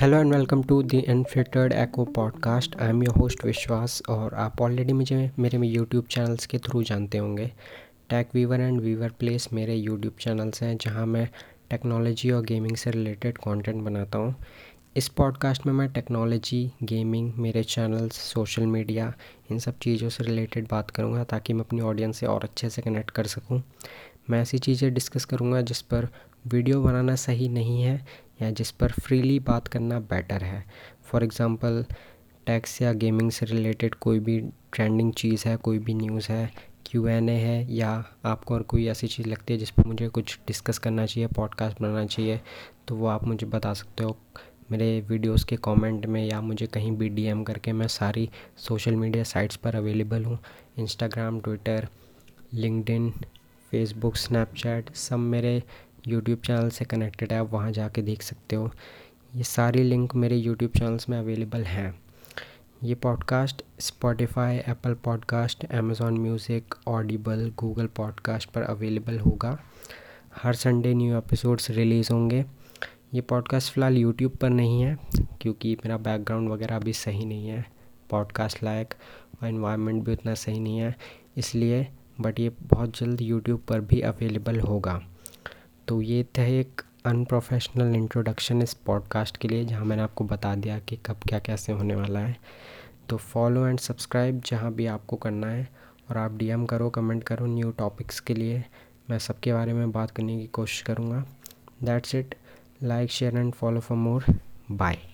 Hello and welcome to the unfiltered echo podcast I am your host Vishwas और आप already मुझे, मेरे YouTube channels के through जानते होंगे। Tech weaver and weaver place मेरे यूट्यूब चैनल्स हैं, जहाँ मैं टेक्नोलॉजी और गेमिंग से रिलेटेड कंटेंट बनाता हूँ। इस पॉडकास्ट में मैं टेक्नोलॉजी गेमिंग मेरे चैनल्स सोशल मीडिया इन सब चीज़ों से रिलेटेड बात करूँगा ताकि मैं अपनी ऑडियंस से और अच्छे से कनेक्ट कर सकूँ। मैं ऐसी चीज़ें डिस्कस करूँगा जिस पर वीडियो बनाना सही नहीं है या जिस पर फ्रीली बात करना बेटर है। फॉर एग्ज़ाम्पल टैक्स या गेमिंग से रिलेटेड कोई भी ट्रेंडिंग चीज़ है, कोई भी न्यूज़ है क्यू एन ए है या आपको और कोई ऐसी चीज़ लगती है जिस पर मुझे कुछ डिस्कस करना चाहिए, पॉडकास्ट बनाना चाहिए तो वो आप मुझे बता सकते हो मेरे वीडियोस के कमेंट में या मुझे कहीं भी डीएम करके मैं सारी सोशल मीडिया साइट्स पर अवेलेबल हूँ। Instagram Twitter LinkedIn Facebook Snapchat सब मेरे यूट्यूब चैनल से कनेक्टेड है, आप वहाँ जाके देख सकते हो। ये सारी लिंक मेरे यूट्यूब चैनल्स में अवेलेबल हैं। ये podcast Spotify Apple podcast Amazon music Audible Google podcast पर अवेलेबल होगा। हर संडे न्यू एपिसोड्स रिलीज़ होंगे। ये पॉडकास्ट फ़िलहाल यूट्यूब पर नहीं है, क्योंकि मेरा बैकग्राउंड वगैरह अभी सही नहीं है पॉडकास्ट लायक और इन्वायरमेंट भी उतना सही नहीं है। इसलिए बट ये बहुत जल्द यूट्यूब पर भी अवेलेबल होगा। तो ये था एक अनप्रोफेशनल इंट्रोडक्शन इस पॉडकास्ट के लिए, जहाँ मैंने आपको बता दिया कि कब क्या कैसे होने वाला है। तो फॉलो एंड सब्सक्राइब जहाँ भी आपको करना है, और आप डीएम करो कमेंट करो न्यू टॉपिक्स के लिए। मैं सबके बारे में बात करने की कोशिश करूँगा। That's it like share and follow for more bye.